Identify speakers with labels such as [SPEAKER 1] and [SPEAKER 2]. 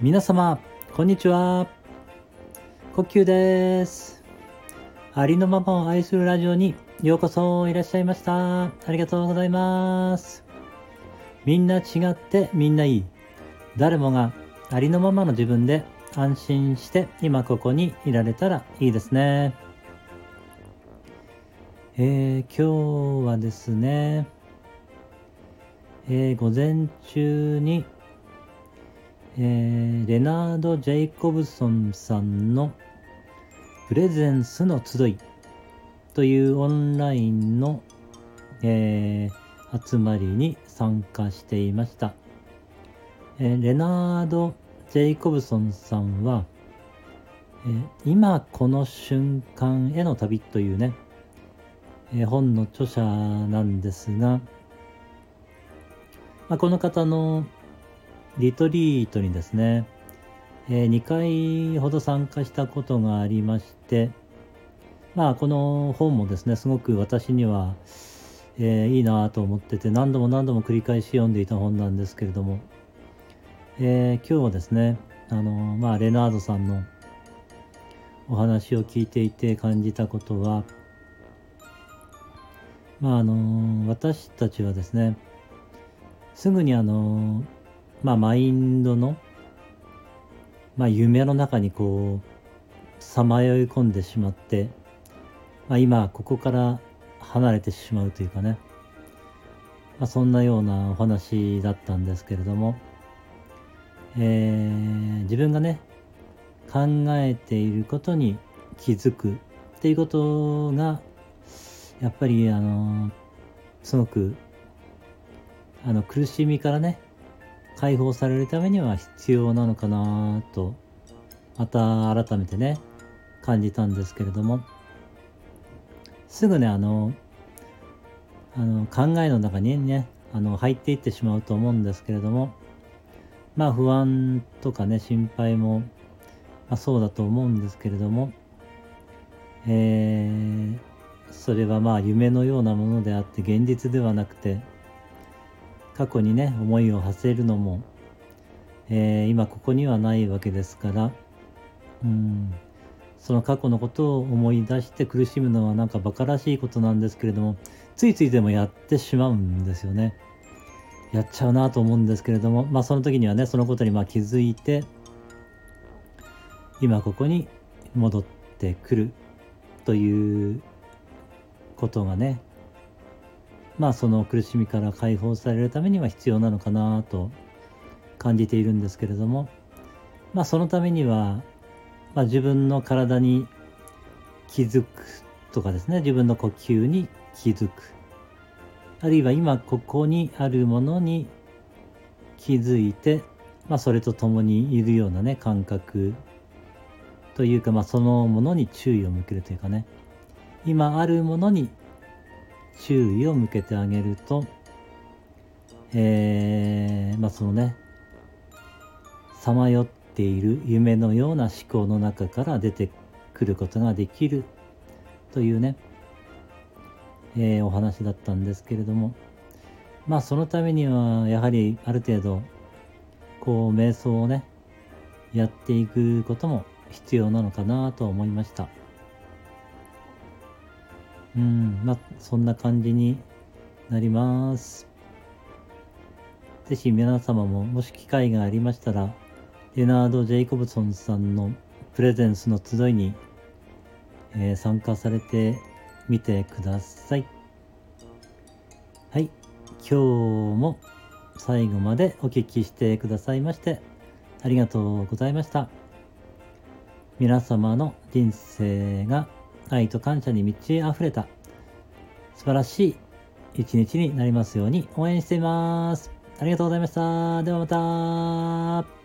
[SPEAKER 1] 皆様、こんにちは。呼吸です。ありのままを愛するラジオにようこそいらっしゃいました。ありがとうございます。みんな違ってみんないい。誰もがありのままの自分で安心して今ここにいられたらいいですね。えー、今日はですね、えー、午前中に、えー、レナード・ジェイコブソンさんのプレゼンスの集いというオンラインの、えー、集まりに参加していました。え、レナード・ジェイコブソンさんは、え、今この瞬間への旅というね、え、本の著者なんですが、まあ、この方のリトリートにですね、え、2回ほど参加したことがありまして、まあ、この本もですね、すごく私には、えー、いいなと思ってて、何度も何度も繰り返し読んでいた本なんですけれども、えー、今日はですね、あのまあ、レナードさんのお話を聞いていて感じたことは、まあ、あの私たちはですね、すぐにあのまあ、マインドのまあ、夢の中にこうさまよい込んでしまって、まあ、今ここから離れてしまうというかね、まあ、そんなようなお話だったんですけれども、えー、自分がね考えていることに気づくっていうことがやっぱりあのすごくあの苦しみからね解放されるためには必要なのかなとまた改めてね感じたんですけれども。すぐねあのあの考えの中にねあの入っていってしまうと思うんですけれどもまあ不安とかね心配も、まあ、そうだと思うんですけれどもえー、それはまあ夢のようなものであって現実ではなくて過去にね思いを馳せるのも、えー、今ここにはないわけですからうん。その過去のことを思い出して苦しむのはなんか馬鹿らしいことなんですけれどもついついでもやってしまうんですよね。やっちゃうなと思うんですけれどもまあその時にはねそのことにま気づいて今ここに戻ってくるということがねまあその苦しみから解放されるためには必要なのかなと感じているんですけれどもまあそのためには、まあ、自分の体に気づくとかですね自分の呼吸に気づく。あるいは今ここにあるものに気づいて、まあ、それと共にいるようなね感覚というか、まあ、そのものに注意を向けるというかね。今あるものに注意を向けてあげると、えー、まあそのね、さまよっている夢のような思考の中から出てくることができるというね、えー、お話だったんですけれども、まあそのためにはやはりある程度、こう瞑想をね、やっていくことも必要なのかなと思いました。うん、まあ、そんな感じになります。ぜひ皆様ももし機会がありましたら、レナード・ジェイコブソンさんのプレゼンスの集いに、えー、参加されてみてください。はい、今日も最後までお聞きしてくださいましてありがとうございました。皆様の人生が愛と感謝に満ち溢れた素晴らしい一日になりますように応援しています。ありがとうございました。ではまた。